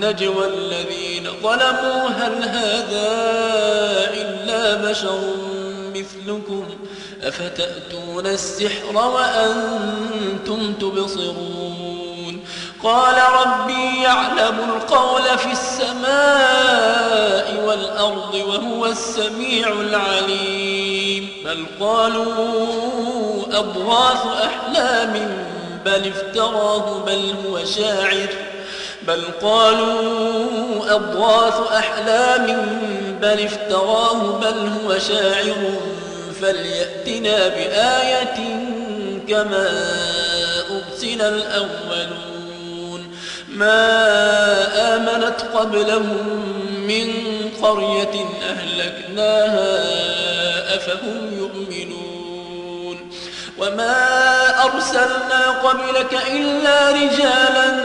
النجوى الذين ظلموا هل هذا إلا بشر مثلكم؟ أفتأتون السحر وأنتم تبصرون؟ قال ربي يعلم القول في السماء والأرض وهو السميع العليم. بل قالوا أضغاث أحلام بل افتراه بل هو شاعر. بل قالوا أضغاث أحلام بل افتراه بل هو شاعر فليأتنا بآية كما أرسل الأولون ما آمنت قبلهم من قرية أهلكناها أفهم يؤمنون وما أرسلنا قبلك إلا رجالا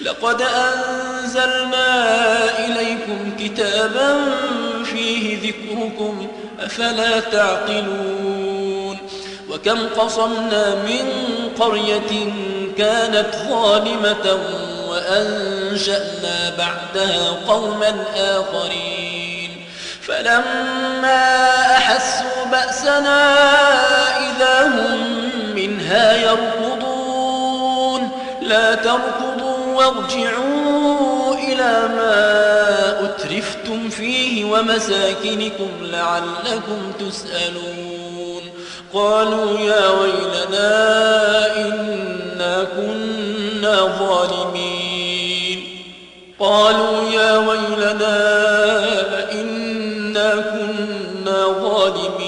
لقد أنزلنا إليكم كتابا فيه ذكركم أفلا تعقلون؟ وكم قصمنا من قرية كانت ظالمة وأنشأنا بعدها قوما آخرين. فلما أحسوا بأسنا إذا هم منها يركضون. لا تركضوا وارجعوا إلى ما أترفتم فيه ومساكنكم لعلكم تسألون. قالوا يا ويلنا إنا كنا ظالمين. قالوا يا ويلنا إنا كنا ظالمين.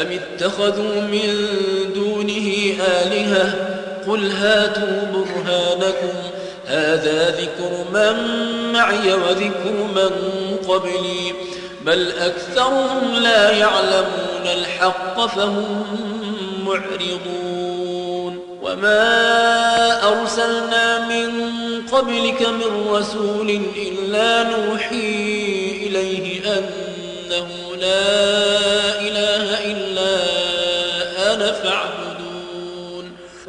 أم اتخذوا من دونه آلهة؟ قل هاتوا برهانكم. هذا ذكر من معي وذكر من قبلي. بل أكثرهم لا يعلمون الحق فهم معرضون. وما أرسلنا من قبلك من رسول إلا نوحي إليه أنه لا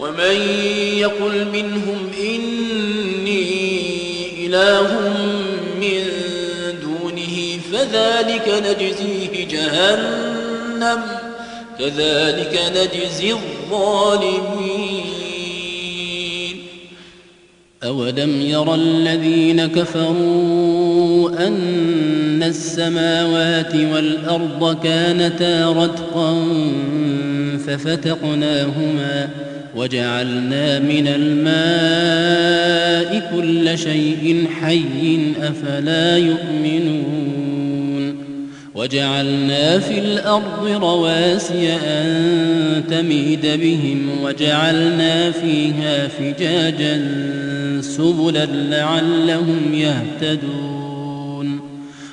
ومن يقل منهم إني إله من دونه فذلك نجزيه جهنم كذلك نجزي الظالمين. أولم ير الذين كفروا أن السماوات والأرض كانتا رتقا ففتقناهما وجعلنا من الماء كل شيء حي أفلا يؤمنون وجعلنا في الأرض رواسي أن تميد بهم وجعلنا فيها فجاجا سبلا لعلهم يهتدون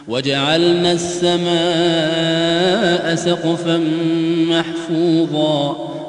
وجعلنا السماء سقفا محفوظا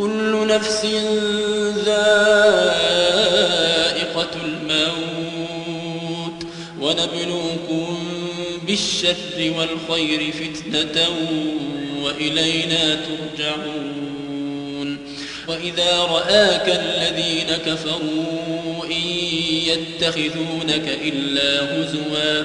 كل نفس ذائقة الموت ونبلوكم بالشر والخير فتنة وإلينا ترجعون وإذا رآك الذين كفروا إن يتخذونك إلا هزوا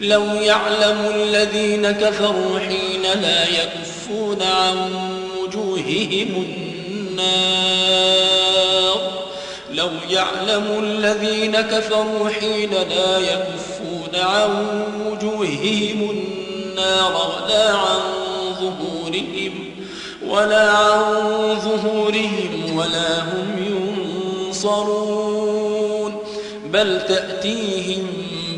لو يعلم الذين كفروا حين لا يكفون عن وجوههم النار. لو يعلم الذين كفروا حين لا يكفون عن وجوههم النار ولا عن ظهورهم ولا عن ظهورهم ولا هم ينصرون. بل تأتيهم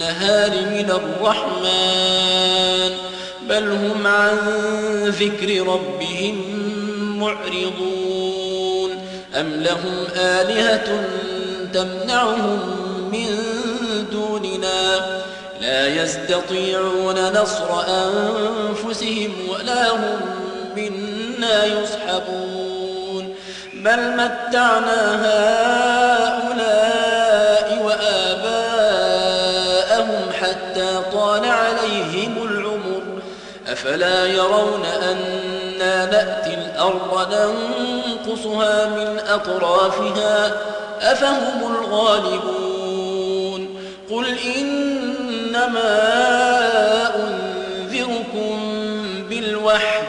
من الرحمن بل هم عن ذكر ربهم معرضون. أم لهم آلهة تمنعهم من دوننا؟ لا يستطيعون نصر أنفسهم ولا هم منا يصحبون. بل متعنا هؤلاء أفلا يرون أنا نأتي الأرض ننقصها من أطرافها أفهم الغالبون قل إنما أنذركم بالوحي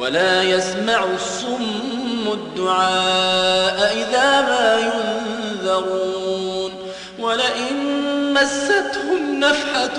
ولا يسمع الصم الدعاء إذا ما ينذرون ولئن مستهم نفحة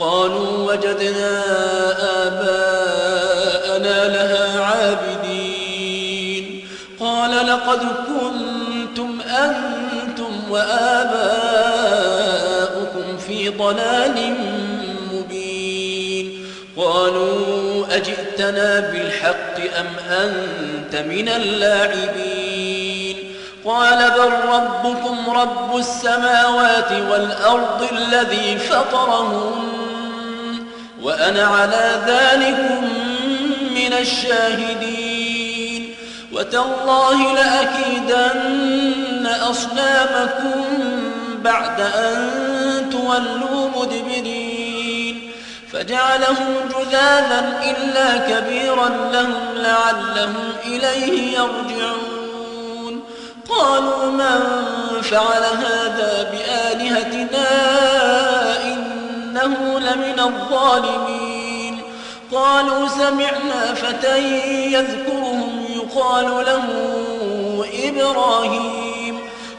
قالوا وجدنا آباءنا لها عابدين. قال لقد كنتم أنتم وآباؤكم في ضلال مبين. قالوا أجئتنا بالحق أم أنت من اللاعبين؟ قال بل ربكم رب السماوات والأرض الذي فطرهم وأنا على ذلك من الشاهدين. وتالله لأكيدن أصنامكم بعد أن تولوا مدبرين. فجعلهم جذاذا إلا كبيرا لهم لعلهم إليه يرجعون. قالوا من فعل هذا بآلهتنا لمن الظالمين. قالوا سمعنا فتى يذكرهم يقال له إبراهيم.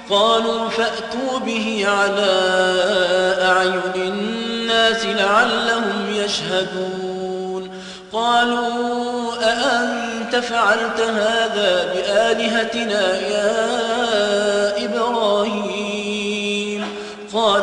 قالوا فأتوا به على أعين الناس لعلهم يشهدون. قالوا أأنت فعلت هذا بآلهتنا يا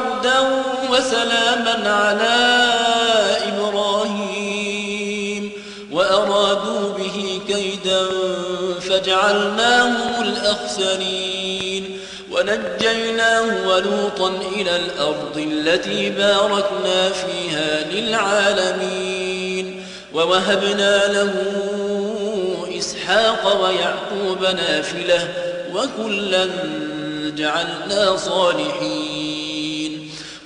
بردا وسلاما على إبراهيم وأرادوا به كيدا فجعلناهم الأخسرين ونجيناه ولوطا إلى الأرض التي باركنا فيها للعالمين ووهبنا له إسحاق ويعقوب نافلة وكلا جعلنا صالحين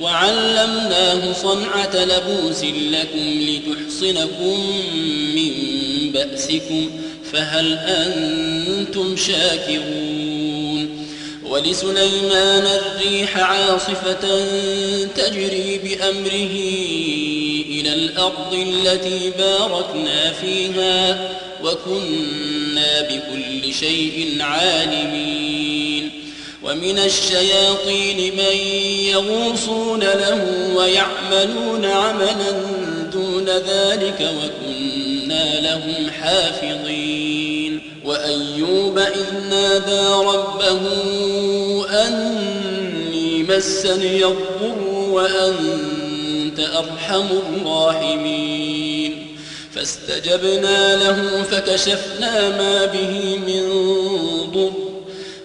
وعلمناه صنعة لبوس لكم لتحصنكم من بأسكم فهل أنتم شاكرون؟ ولسليمان الريح عاصفة تجري بأمره إلى الأرض التي باركنا فيها وكنا بكل شيء عالمين. ومن الشياطين من يغوصون له ويعملون عملا دون ذلك وكنا لهم حافظين. وأيوب إذ نادى ربه أني مسني الضر وأنت أرحم الراحمين. فاستجبنا له فكشفنا ما به من ضر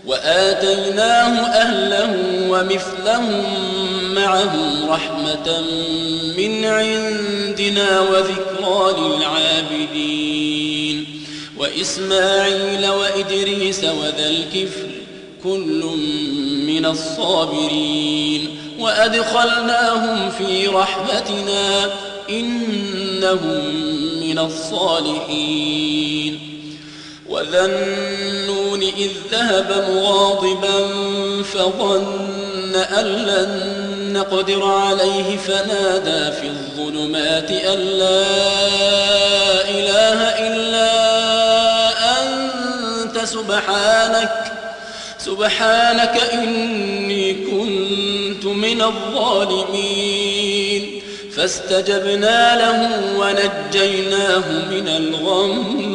وآتيناه أهله ومثلهم معهم رحمة من عندنا وذكرى للعابدين. وإسماعيل وإدريس وذا الكفر كل من الصابرين. وأدخلناهم في رحمتنا إنهم من الصالحين. وذا النون إذ ذهب مغاضبا فظن أن لن نقدر عليه فنادى في الظلمات أن لا إله إلا أنت سبحانك سبحانك إني كنت من الظالمين. فاستجبنا له ونجيناه من الغم.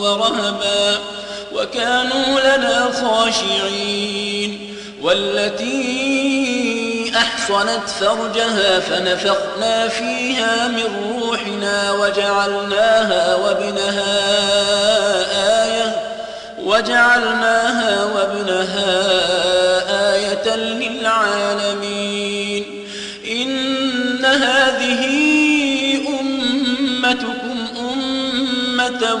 ورهبا وكانوا لنا خاشعين والتي أحصنت فرجها فنفخنا فيها من روحنا وجعلناها وابنها آية وجعلناها وابنها آية للعالمين إن هذه أمتكم أمة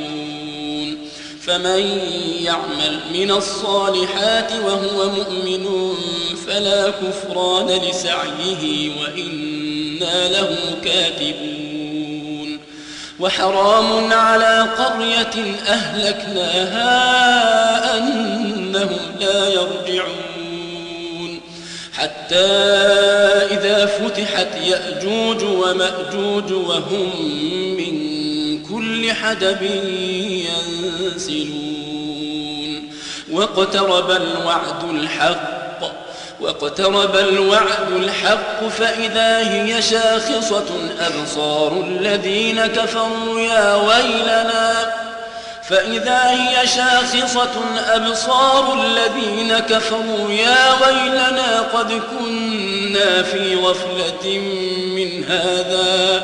فمن يعمل من الصالحات وهو مؤمن فلا كفران لسعيه وإنا له كاتبون. وحرام على قرية أهلكناها أنهم لا يرجعون. حتى إذا فتحت يأجوج ومأجوج وهم كل حدب ينسلون. واقترب الوعد الحق واقترب الوعد الحق فإذا هي شاخصة أبصار الذين كفروا يا ويلنا. فإذا هي شاخصة أبصار الذين كفروا يا ويلنا قد كنا في غفلة من هذا.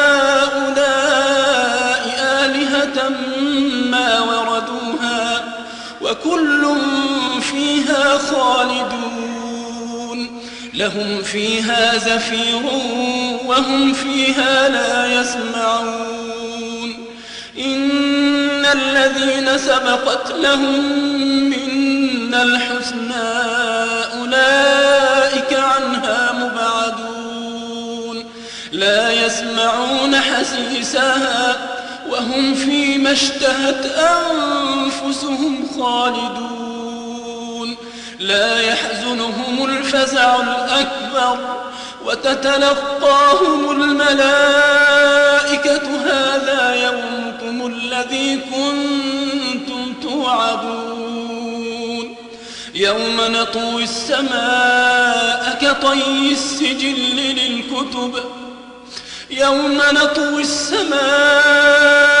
وكل فيها خالدون. لهم فيها زفير وهم فيها لا يسمعون. إن الذين سبقت لهم منا الحسنى أولئك عنها مبعدون. لا يسمعون حسيسها وهم فيما اشتهت أنفسهم. خالدون. لا يحزنهم الفزع الأكبر وتتلقاهم الملائكة. هذا يومكم الذي كنتم توعدون. يوم نطوي السماء كطي السجل للكتب. يوم نطوي السماء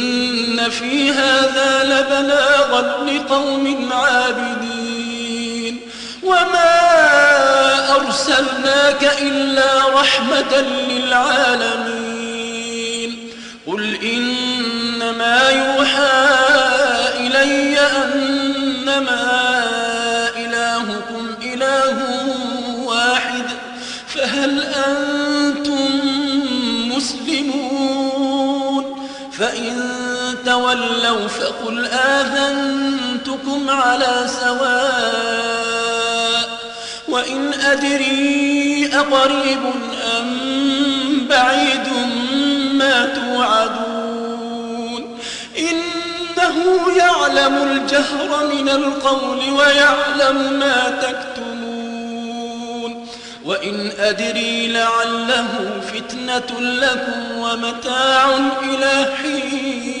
إن في هذا لبلاغا لقوم عابدين. وما أرسلناك إلا رحمة للعالمين. قل إنما يوحى إلي أنما إلهكم إله واحد فهل أنتم مسلمون؟ فإن تولوا فقل آذنتكم على سواء وإن أدري أقريب أم بعيد ما توعدون إنه يعلم الجهر من القول ويعلم ما تكتمون وإن أدري لعله فتنة لكم ومتاع إلى حين